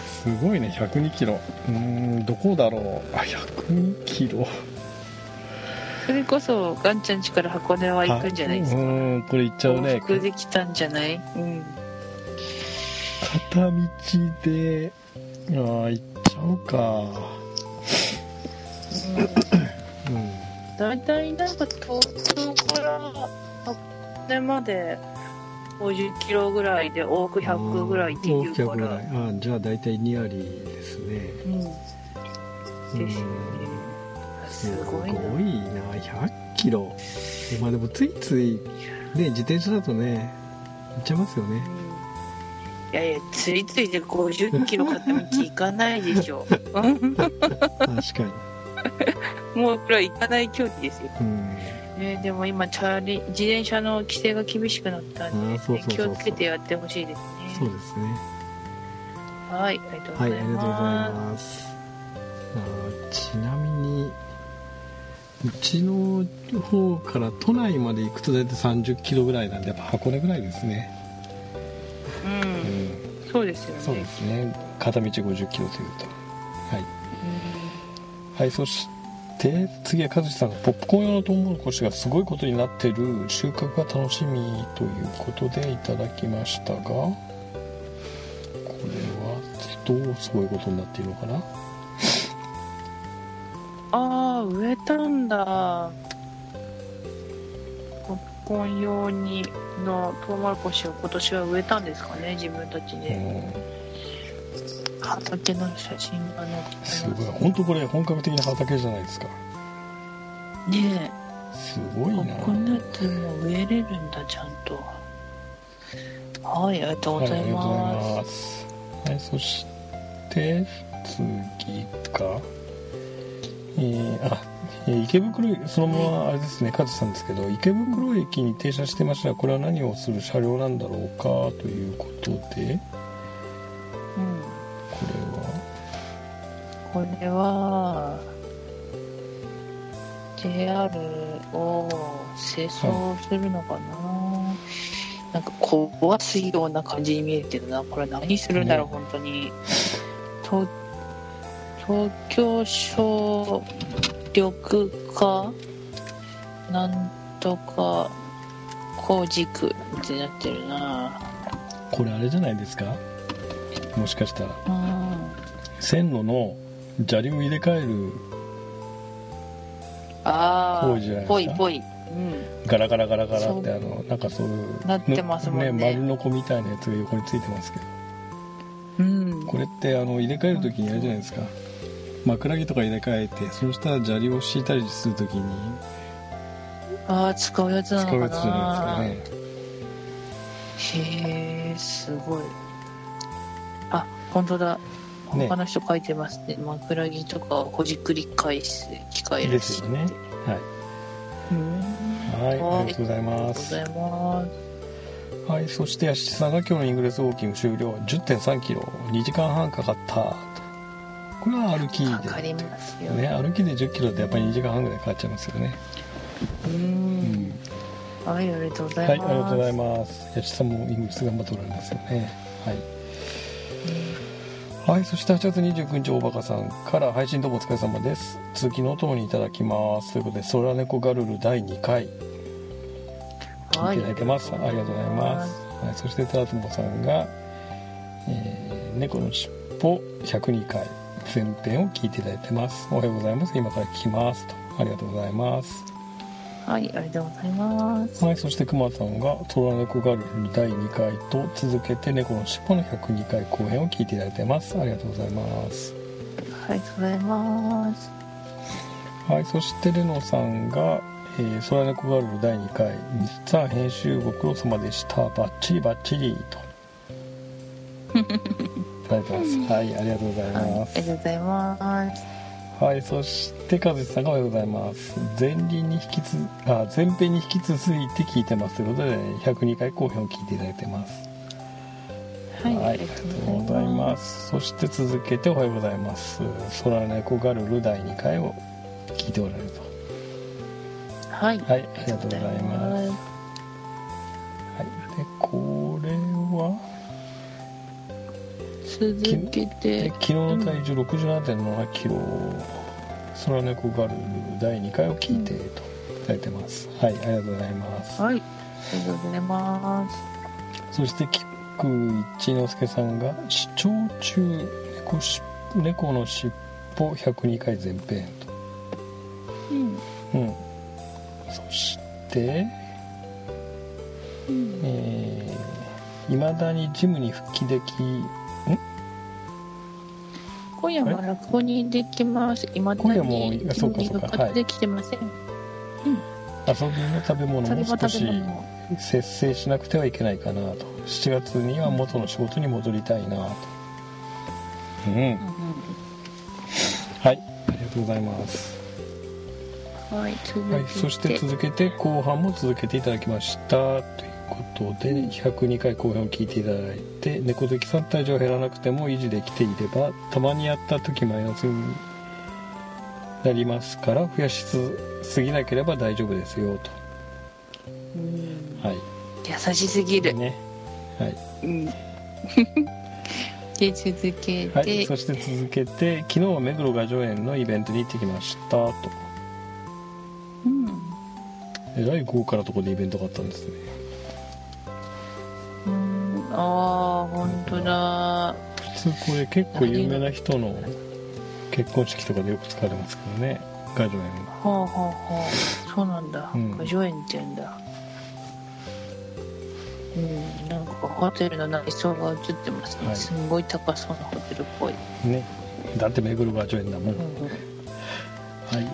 すごいね102キロ。うーんどこだろう。あ102キロ。それこそガンちゃん家から箱根は行くんじゃないですか？うーんこれ行っちゃうね。往復できたんじゃない？うん。片道で。ああ行っちゃうか。うん大体なんか東京から箱根まで50キロぐらいで往復100ぐらいっていうから。い。あじゃあ大体2割ですね。うん。うん。ですよねすごいな。すごいな100キロ。まあでもついついね自転車だとね行っちゃいますよね。いやいやついついで50キロ片道行かないでしょ。う ん確かに もうこれは行かない距離ですよ、うん。ね、でも今チャリ自転車の規制が厳しくなったんで、そうそうそうそう。気をつけてやってほしいですね。そうですね。はいありがとうごはいざいありがとうございまますちなみにうちの方から都内まで行くと大体30キロぐらいなんでやっぱ箱根ぐらいですね。すううん。んそうですよね。そうですね。片道50キロというと。はいはい、そして次は和志さんがポップコーン用のトウモロコシがすごいことになってる収穫が楽しみということでいただきましたがこれはどうすごいことになっているのかな？ああ植えたんだ。ポップコーン用にのトウモロコシを今年は植えたんですかね自分たちうで、ん畑の写真が載ってす。ごい。ます本当これ本格的な畑じゃないですか。ねすごいえな。ココナッツも植えれるんだちゃんと。はいありがとうございます、ます。はい、そして、次か。えーあ、えー池袋駅、そのままあれですね、カズさんですけど、池袋駅に停車してましたが、これは何をする車両なんだろうかということで、これは、JR を清掃するのかな、なんか壊すような感じに見えるけどな。これ何するんだろう、ね本当に。東東京省緑化なんとか工事区ってなってるな。これあれじゃないですか？もしかしたら、うん。線路の砂利を入れ替えるあ工事じゃないですか？あぽいぽい。うん。ガラガラガラガラってあのなんかそういうなってますもんね。丸のこみたいなやつが横についてますけど。うん。これってあの入れ替える時にあれじゃないですか？枕木とか入れ替えてその下砂利を敷いたりする時に。ああ使うやつなのかな。使うやつじゃないですかね。へえすごい。あ本当だね。他の人書いてますね枕木とかほじくり返す機械らしいで。すよね。はい。うんはい。はい。ありがとうございます。はい。そしてヤシさんが今日のイングレスウォーキング終了。1 0 3キロ。2時間半かかった。とこれは歩きかかりでますよ、ね歩きで1 0キロってやっぱり2時間半ぐらいかかっちゃいますよね。ううん。んはいありがとうござはいいます、ありがとうございます。ヤシさんもイングレス頑張っておられますよね。はいはい、そして8月29日、大バカさんから配信どうもお疲れ様です。通勤のお供にいただきます。ということで、ソラネコガルル第2回、聞いていただいてます。ありがとうございます。はい、そして、タラトモさんが、えー猫のしっぽ102回、前編を聞いていただいてます。おはようございます。今から聞きます。と。ありがとうございます。はいありがとうございます。はい、そして熊さんが「トラネコガルル」第2回と続けて「猫のしっぽ」の102回後編を聞いていただいてます。ありがとうございます。ありがとうございます。はい、そしてレノさんが「えー、ソラネコガルル第2回さあ編集ご苦労様でした。バッチリバッチリ」と。いただいてます。はいありがとうございはいますありがとうございますはいそして和志さんがおはようございます前輪に引きつあ前編に引き続いて聞いてますということで102回後編を聞いていただいてますはい、はい、ありがとうございます。そして続けておはようございます。空猫ガルル第2回を聞いておられると。はい、はい、ありがとうございます。はい、で、これは、続けでて昨日の体重67.7キロ、空猫ガルル第2回を聞いてとされてます。はい、ありがとうございます。はい。ありがとうございます。そして、キック一之輔さんが、視聴中猫し猫のしっぽ102回前編と。うん。うん、そして、うん。えー、いまだにジムに復帰できん今夜も落語にできます。今今夜もあそうかそうか。復活できてません、遊びの食べ物も少し節制しなくてはいけないかなと。7月には元の仕事に戻りたいなと。うん。うんうん。はいありがとうございます、はい続はい、そして続けて後半も続けていただきました。ということで102回後編を聞いていただいて猫好きさん体重を減らなくても維持できていればたまにやった時マイナスになりますから増やしすぎなければ大丈夫ですようんと。はい優しすぎる、ねはい。うん。で続けて、はい、そして続けて昨日は目黒雅叙園のイベントに行ってきましたと。うん。えらい豪華なところでイベントがあったんですね。うんああ本当だ。普通これ結構有名な人の結婚式とかでよく使われますけどね。雅叙園ははあはあはあ。そうなんだ。うん。画上園って言うんだ。うんなんかホテルの内装が映ってますね、はい。すんごい高そうなホテルっぽい、ね。だって目黒雅叙園だもん、うんうん。はい。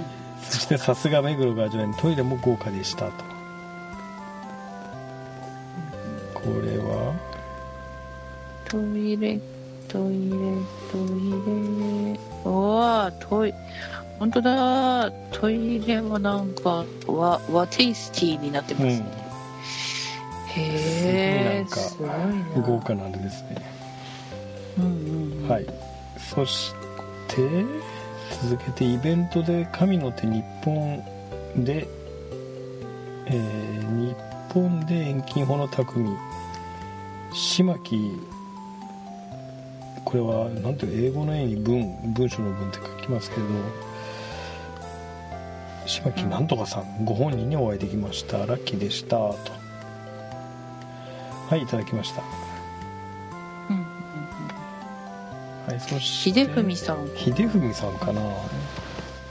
そしてさすが目黒雅叙園トイレも豪華でしたと。これは？トイレトイレトイレ。うわートイ本当だトイレもなんか和和テイスティーになってますね、へえすすごいな豪華なあれですね。うんうんうん。はい。そして続けてイベントで神の手日本で、えー日本で遠近法の匠島木これはなんていう英語の絵に文文章の文って書きますけど島木なんとかさんご本人にお会いできました。ラッキーでした。と。はいいただきました。うんうんうんはいそし。て秀文さん。秀文さんかな。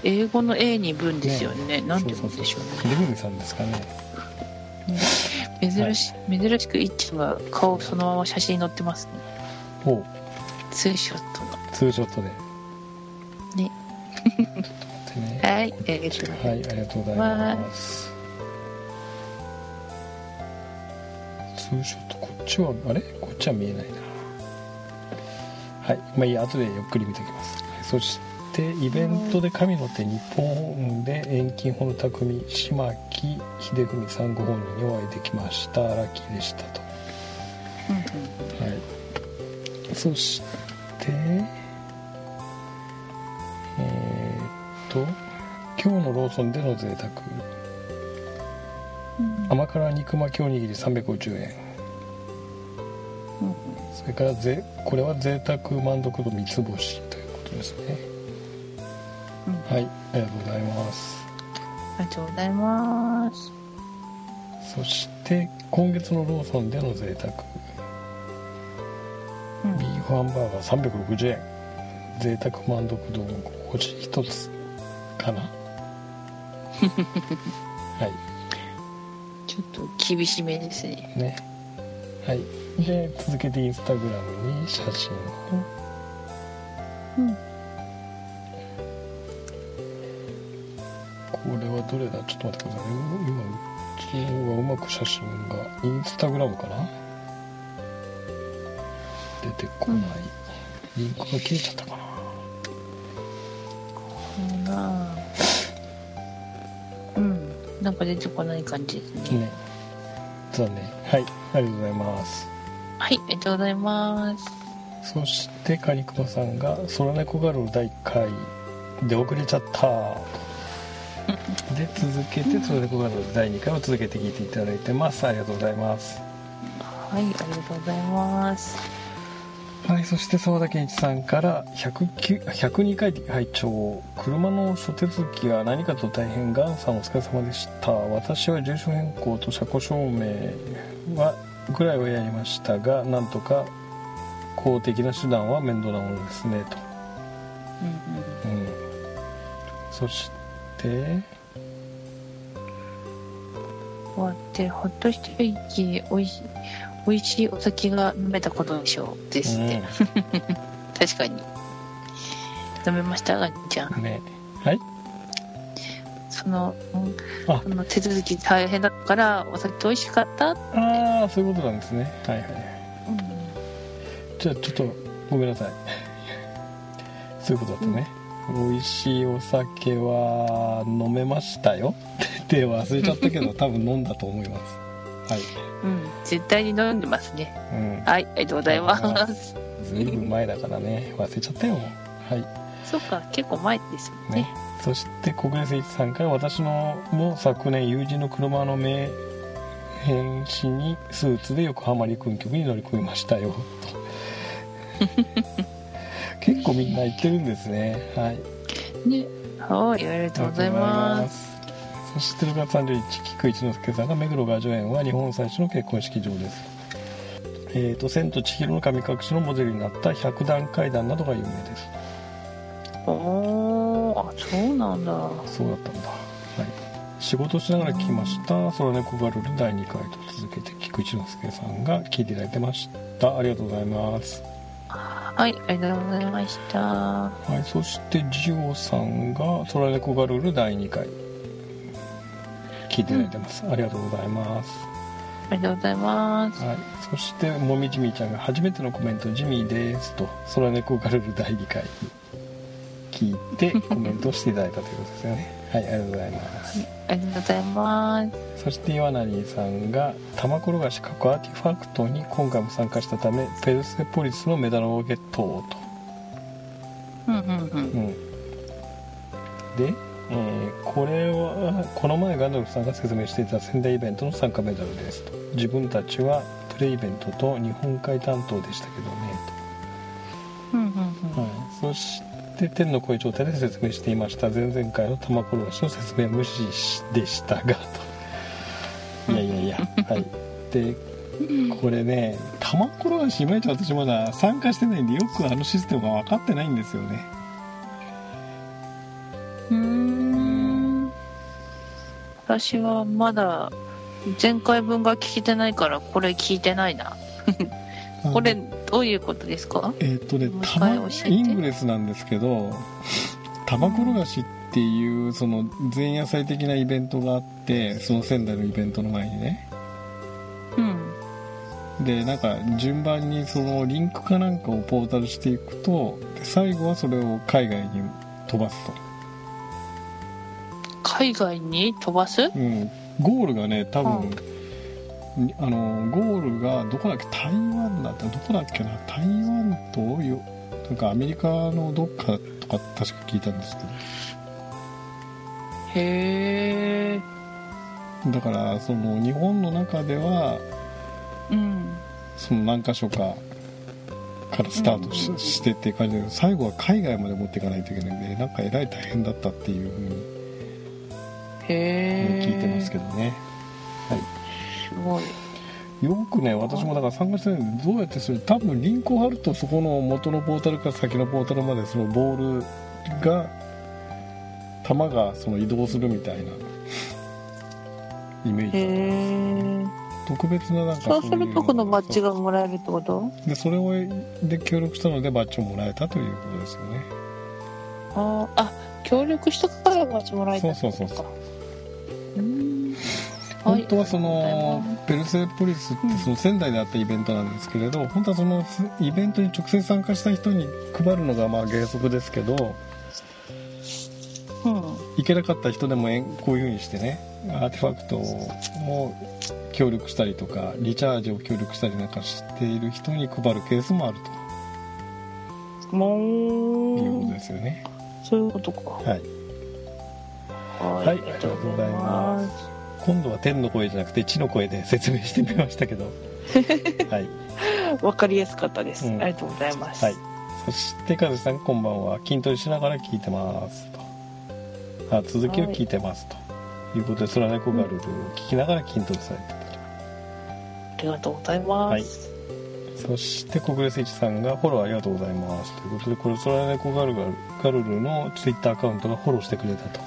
英語の A に文ですよね。なんて言うんでしょうね。秀文さんですかね。珍し,、珍しくいっちゃんが顔そのまま写真に載ってますね。おうツーショット。のツーショットで。ね。ね。はいありがとうございます。はいありがとうございます。ツーショットこっちはあれ？こっちは見えないな。はいまあいいや後でゆっくり見ておきます、はいそしてイベントで神の手日本で遠近法の匠島木秀文さんご本人にお会いできました。ラッキーでしたと。うんうん。はい、そしてえーっと今日のローソンでの贅沢。うん。甘辛肉巻きおにぎり350円うん。それからぜこれは贅沢満足度三つ星ということですね。うん。はいありがとうございます。ありがとうございます。そして今月のローソンでの贅沢ハンバーガー360円贅沢満足度5星1つ。かな？はい。ちょっと厳しめですね。ね。はい。で続けてインスタグラムに写真を。うん。これはどれだ？ちょっと待ってください。ね今うちはうまく写真がインスタグラムかな？出てこない、リンクが消えちゃったかな。そうなうん。なんか出てこない感じですね。ね。残念はい。ありがとうございます。はい、ありがとうございます。そしてカニクマさんが「空猫ガルル第1回で遅れちゃった」で続けて「空猫ガルル第2回」を続けて聞いていただいてます。ありがとうございます。はい、ありがとうございます。はいそして澤田健一さんから109 102回拝聴車の諸手続きが何かと大変。ガンさんお疲れ様でした。私は住所変更と車庫証明はぐらいはやりましたがなんとか公的な手段は面倒なものですねと。うんうんうん。そして終わってほっと一息おいし美味しいお酒が飲めたことでしょうですって、確かに。飲めました？ガニちゃん。うんね。はい。そのその手続き大変だったからお酒美味しかった、ああそういうことなんですね。はいはい。はいじゃあちょっとごめんなさい。そういうことだったね、美味しいお酒は飲めましたよ。って忘れちゃったけど多分飲んだと思いますはい。うん、絶対に飲んでますね。うん。はいありがとうございます。ずいぶん前だからね。忘れちゃったよ。はい。そっか結構前ですもんね。ね、そして小暮誠一さんから私のも昨年友人の車の名変死にスーツで横浜陸運局に乗り込みましたよ。と。結構みんな言ってるんですね。はい。ね。はいありがとうございます。すそして6月30日菊一之輔さんが目黒雅女園は日本最初の結婚式場です。えーと「千と千尋の神隠し」のモデルになった百段階段などが有名です。おーあそうなんだ。そうだったんだ。はい。仕事しながら聞きました「空猫ガルル第2回」と続けて菊一之輔さんが聞いていただいてました。ありがとうございます。はいありがとうございました。はいそしてジオさんが「空猫ガルル第2回」聞いていただいてます、ありがとうございます。ありがとうございます。はい、そしてもみじみちゃんが初めてのコメント「ジミーです」と「空猫ガルル第2回」聞いて コメントしていただいたということですよね。はいありがとうございます。ありがとうございます。そして岩成さんが玉転がし過去アーティファクトに今回も参加したためペルセポリスのメダルをゲットと、うんうんうん。うん、で、えーこれはこの前ガンダルフさんが説明していた仙台イベントの参加メダルですと。自分たちはプレイベントと日本海担当でしたけどねうんうんうん。と、はい、そして天の声状態で説明していました。前々回の玉転がしの説明無視でしたがと。いやいやいやはい。でこれね玉転がしいまいち私まだ参加してないんでよくあのシステムが分かってないんですよね。うーん私はまだ前回分が聞けてないからこれ聞いてないな。これどういうことですか？えっ、とねもう一玉回教えて。イングレスなんですけど玉転がしっていうその前夜祭的なイベントがあってその仙台のイベントの前にね。うん。でなんか順番にそのリンクかなんかをポータルしていくとで最後はそれを海外に飛ばすと、海外に飛ばす？うん、ゴールがね多分、にあのゴールがどこだっけ？台湾だった。どこだっけな？台湾とよなんかアメリカのどっかとか確か聞いたんですけど。へえ。だからその日本の中ではうん。その何箇所かからスタートし,、してっていう感じで最後は海外まで持っていかないといけないんでなんかえらい大変だったっていうふうにへ聞いてますけどね、すごい。よくね私もだから参加してないんでどうやってする？多分リンクを貼るとそこの元のポータルから先のポータルまでそのボールが球がその移動するみたいな。イメージへえ特別ななんかそうするとこのバッジががもらえるってこと？でそれをで協力したのでバッジをもらえたということですよね。あー。あ協力したからバッジもらえたそうそうそう。本当はそのペルセポリスってその仙台であったイベントなんですけれど本当はそのイベントに直接参加した人に配るのがまあ原則ですけどうん。行けなかった人でもこういう風にしてねアーティファクトを協力したりとかリチャージを協力したりなんかしている人に配るケースもあるもということうですよねそういうことか。はい。はい。はいありがとうございます。今度は天の声じゃなくて地の声で説明してみましたけど。はい。わかりやすかったです、うん。ありがとうございます、はい。そして和志さんこんばんは筋トレしながら聞いてますと。あ続きを聞いてますと。いうことで空猫ガルルを聞きながら筋トレされてたと。ありがとうございます、そして国連スイッチさんがフォローありがとうございます。ということでこれ空猫ガルガルガルルのツイッターアカウントがフォローしてくれたと。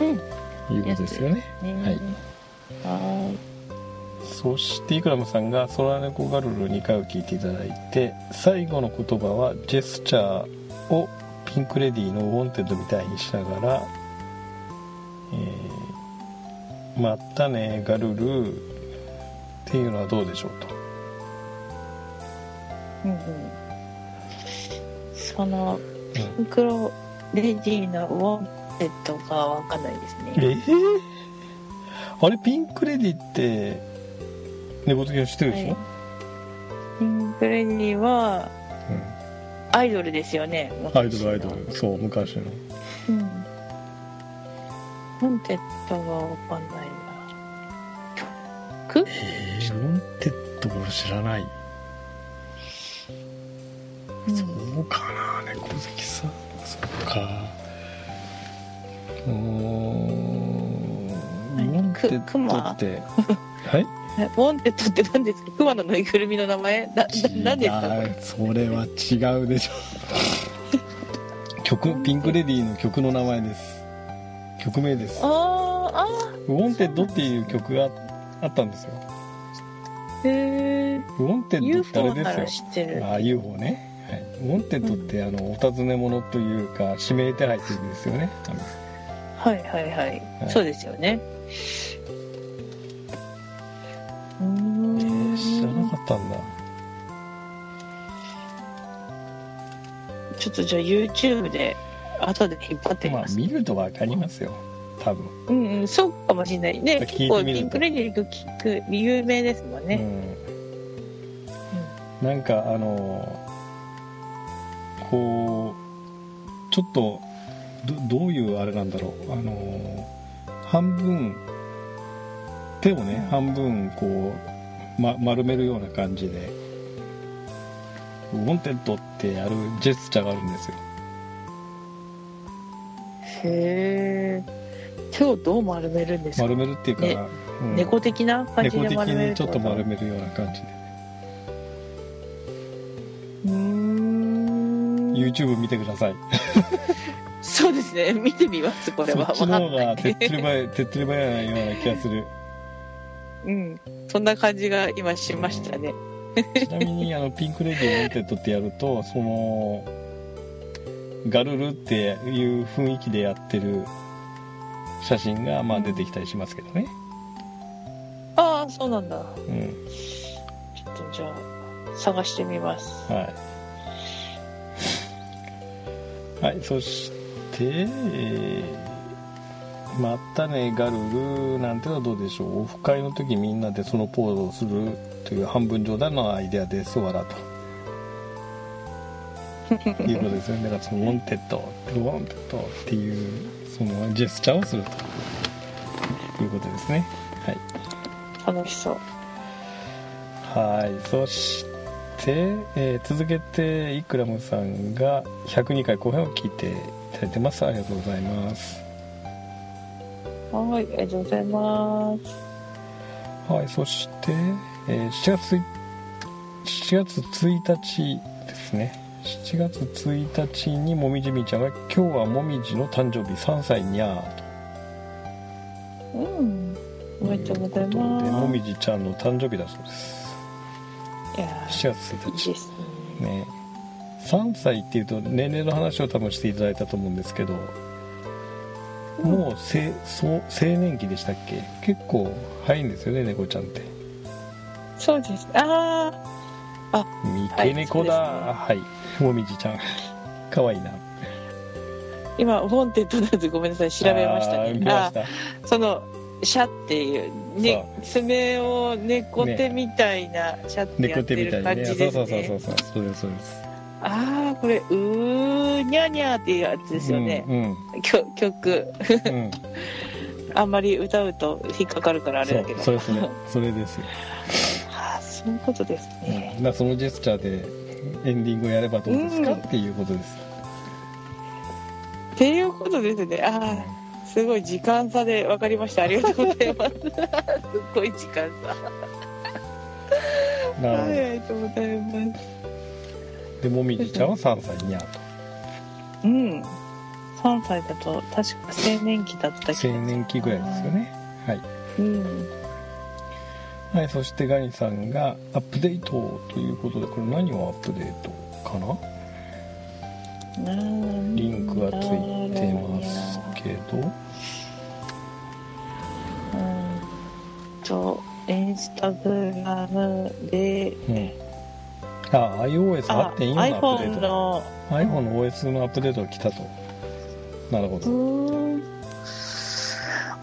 うん。いうことですよね。ね。はい。はそしてイクラムさんが空猫ガルル2回を聞いていただいて最後の言葉はジェスチャーをピンク・レディーの「ウォンテッド」みたいにしながら「えーまったねガルル」っていうのはどうでしょうと。い、うんうん、そのピンクレディーのウォンテッドがわかんないですえねー、あれピンク・レディーって猫好きの知ってるでしょ、はい。ピンクレディーはアイドルですよねうん、アイドルアイドル。そう昔の。うん。ウォンテッドがわかんないな。曲えー、ウォンテッド俺知らないうんそうかな猫好きさそっか。うーんウォンテッドって。はい？えウォンテッドって何ですか？熊のぬいぐるみの名前？なな何ですかそれは違うでしょ。曲ピンク・レディーの曲の名前です。曲名です。あーあウォンテッドっていう曲があったんですよ。ーへえウォンテッドってあれですよ。知ってる。ああ UFO ね、はい、ウォンテッドってあのお尋ね者というか指名手配っていう意味ですよね。はいはいはい、はい。そうですよね。うーん知らなかったんだ。ちょっとじゃあ YouTube で後で引っ張ってみまあます、見ると分かりますよ。多分。うんうんそうかもしれないね。結構ピンクレディー聞く有名ですもんね、うん、なんかあのこうちょっとどどういうあれなんだろう。あの半分手をね半分こう、ま、丸めるような感じでウォンテッドってやるジェスチャーがあるんですよ。へえ手をどう丸めるんですか、丸めるっていうか、ねうん。猫的な感じで丸めるにちょっと丸めめるような感じで YouTube 見てください。そうですね。見てみますこれは。そっちの方が手っ取り早い 手っ取り早いような気がする。うん。そんな感じが今しましたね。ちなみにあのピンク・レディー・ウォンテッドってやるとそのガルルっていう雰囲気でやってる写真がまあ出てきたりしますけどね、ああそうなんだ。うん。ちょっとじゃあ探してみます。はい、はい、そして、えーまったねガルルなんてのはどうでしょう。オフ会の時みんなでそのポーズをするという半分冗談のアイデアです。わらと。いうことですよね。だからそのウォンテッドウォンテッドっていうそのジェスチャーをするということですね。はい。楽しそう。はいそして、えー続けてイクラムさんが102回後編を聞いていただいてます。ありがとうございます。はいありがとうございます。はいそして、えー7月い7月1日ですね。7月1日にもみじみちゃんが「今日はもみじの誕生日3歳にゃー」うんおとめでとうございます。みじちゃんの誕生日だそうですいや7月1日ーいいですね。ね。3歳っていうと年齢の話を多分していただいたと思うんですけど、もうせそう青年期でしたっけ？結構早いんですよね猫ちゃんって。そうです。ああ三毛猫だ。はい、もみじちゃん。かわいいな。今ウォンテッドなんでごめんなさい。調べましたね。あ見ました。そのシャっていう、ね、爪を猫手みたいなシャってや猫って手みたいにね。る感じそうそうそうですねそうそう。そうですそうです。ああこれうーにゃにゃっていうやつですよね、うんきょ曲うん、うん、あんまり歌うと引っかかるからあれだけど。そうですね。それですよ、ああそういうことですうん、ね、だからそのジェスチャーでエンディングをやればどうですか、うんっていうことです。っていうことですね。ああすごい時間差で分かりました。ありがとうございます。すっごい時間差。なるありがとうございます。でもみじちゃんは3歳にゃーとうん。3歳だと確か青年期だった青年期ぐらいですよね。はい。うん。はい、そしてガニさんがアップデートということでこれ何をアップデートかな？リンクがついてますけど。うん。とインスタグラムで。うん。あ iOS8.4 あのアップデー iPhone トの。iPhone の OS のアップデートが来たと。なるほうど、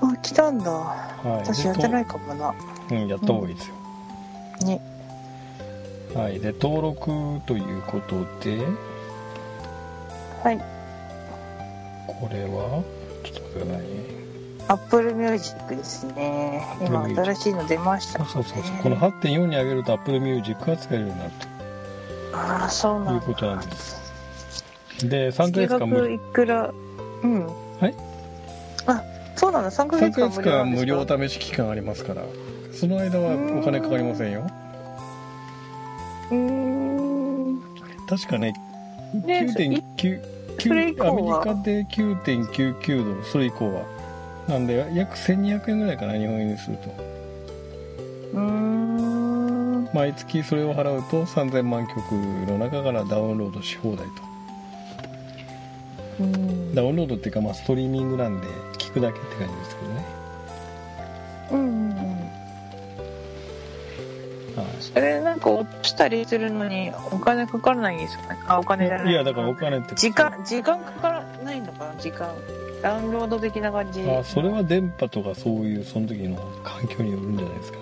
あ来たんだ。はい、私やってないかもな。うんやった方がいいですよ、ね。はい。で登録ということではい。これは？ちょっと待ってください？ね Apple Music ですね。今新しいの出ましたそうそうそうそう。この8.4に上げると Apple Music が使えるようになるああそうなんいうことなんです。で3ヶ月月間無額いくら？うん。はい。あそうなんだ。3ヶ3月間無料なんです無か料試し期間ありますから。その間はお金かかりませんよ。うーん。確かねね9.9それ以降は。アメリカで9.99ドルそれ以降は。なんで約1200円ぐらいかな日本円にすると。うーん。毎月それを払うと3000万曲の中からダウンロードし放題と。うん。ダウンロードっていうかまあストリーミングなんで聞くだけって感じですけどねなんか落としたりするのにお金かからないんですかね。あお金じゃない。いやだからお金って。時間時間かからないのかな時間。ダウンロード的な感じ。あそれは電波とかそういうその時の環境によるんじゃないですか。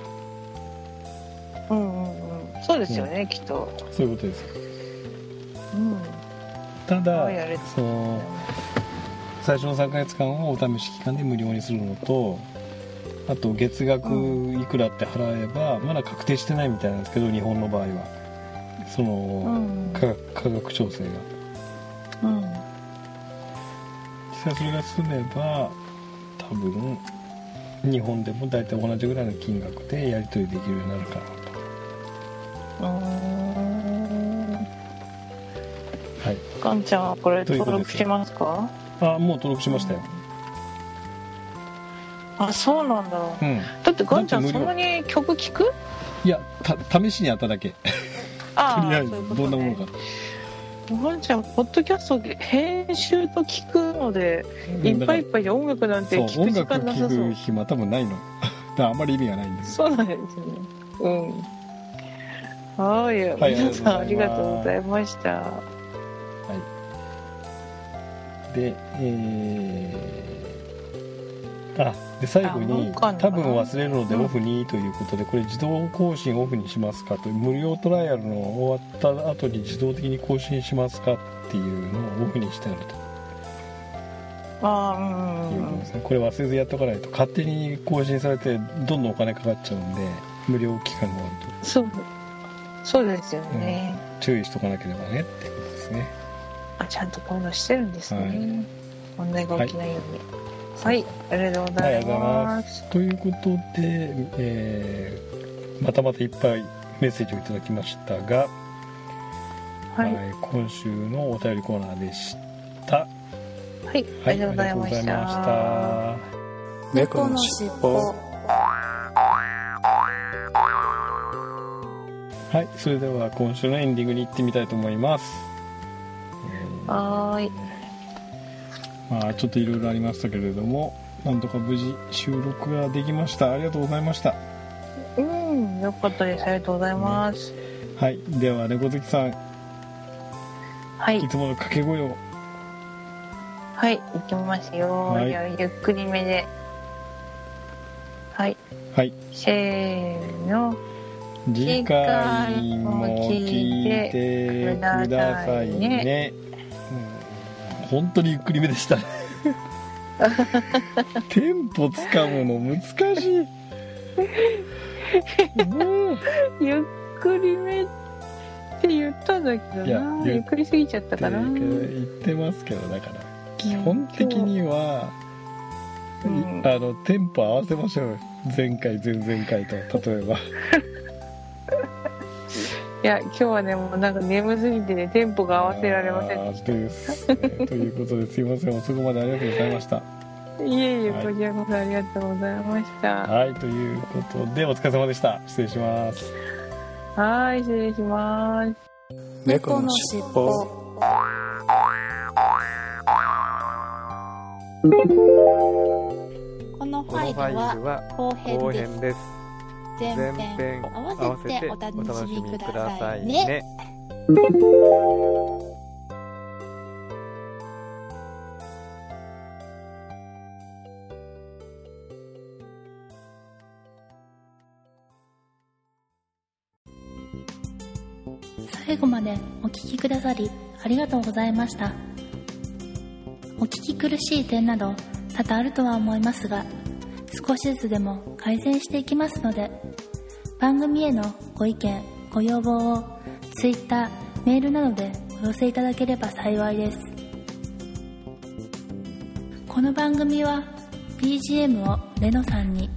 うんうんうん。そうですよね、きっと。そういうことです。うん。ただその最初の3ヶ月間はお試し期間で無料にするのとあと月額いくらって払えばまだ確定してないみたいなんですけど日本の場合は。その、うん。価格価格調整が。うん。実際それが済めば多分日本でも大体同じぐらいの金額でやり取りできるようになるかなと。はい。ガンちゃんはこれ登録しますか？あもう登録しましたよあそうなんだ。うん。だってガンちゃんそんなに曲聴く？いやた試しにやっただけ。とありあえずね。どんなものか。ガンちゃんポッドキャスト編集と聞くのでいっぱいいっぱいで音楽なんてそう聞く時音楽聴間なさそう。く暇多分ないの。だあんまり意味がないんですそうなんですよね。うん。はい、はい皆さんあありがとうございました。でえー、あで最後に多分忘れるのでうんオフにということで、これ自動更新オフにしますかと無料トライアルの終わった後に自動的に更新しますかっていうのをオフにしてあるああうんうんうんということですね、これ忘れずやっとかないと勝手に更新されてどんどんお金かかっちゃうんで無料期間が終わると。そうそうですよね、注意しとかなければねってことですね。あちゃんとこういうのしてるんですね、はい。問題が起きないように。はいはいありがとうございまますすということで、えーまたまたいっぱいメッセージをいただきましたが、はい、はい今週のお便りコーナーでした。はい、ありがとうございました,、た。猫のしっぽはい、それでは今週のエンディングに行ってみたいと思います。えーはーいまあちょっといろいろありましたけれども、なんとか無事収録ができました。ありがとうございました。うんよかったです。ありがとうございます、はい、では猫好きさん、はい。いつもの掛け声を。はい行きますよ、はい。ゆっくりめで。はい。せーの。次回も聞いてくださいね。うん本当にゆっくりめでしたね。テンポつかむの難しい。う んゆっくりめって言ったんだけどなゆっくりすぎちゃったかな、言ってますけどだから。基本的には、う。ん。あのテンポ合わせましょうよ。前回前々回と例えば。い や今日はねもうなんか眠すぎてねテンポが合わせられませんでしあーですね。ということですいません。遅くまでありがとうございました。たいえいえはい。こちらこそありがとうございました。はいということでお疲れ様でした。失礼します。はい失礼します。猫のしっぽこのファイルは後編です。前編合わせてお楽しみくださいね。最後までお聞きくださりありがとうございましたお聞き苦しい点など多々あるとは思いますが少しずつでも改善していきますので番組へのご意見ご要望を Twitter メールなどでお寄せいただければ幸いです。この番組は BGM をレノさんに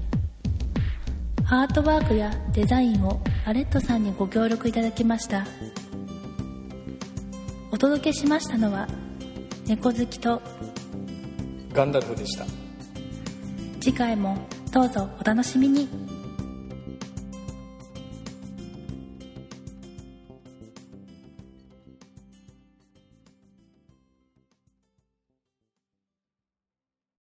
アートワークやデザインをアレットさんにご協力いただきました。お届けしましたのは猫好きとガンダルフでした。次回もどうぞお楽しみに。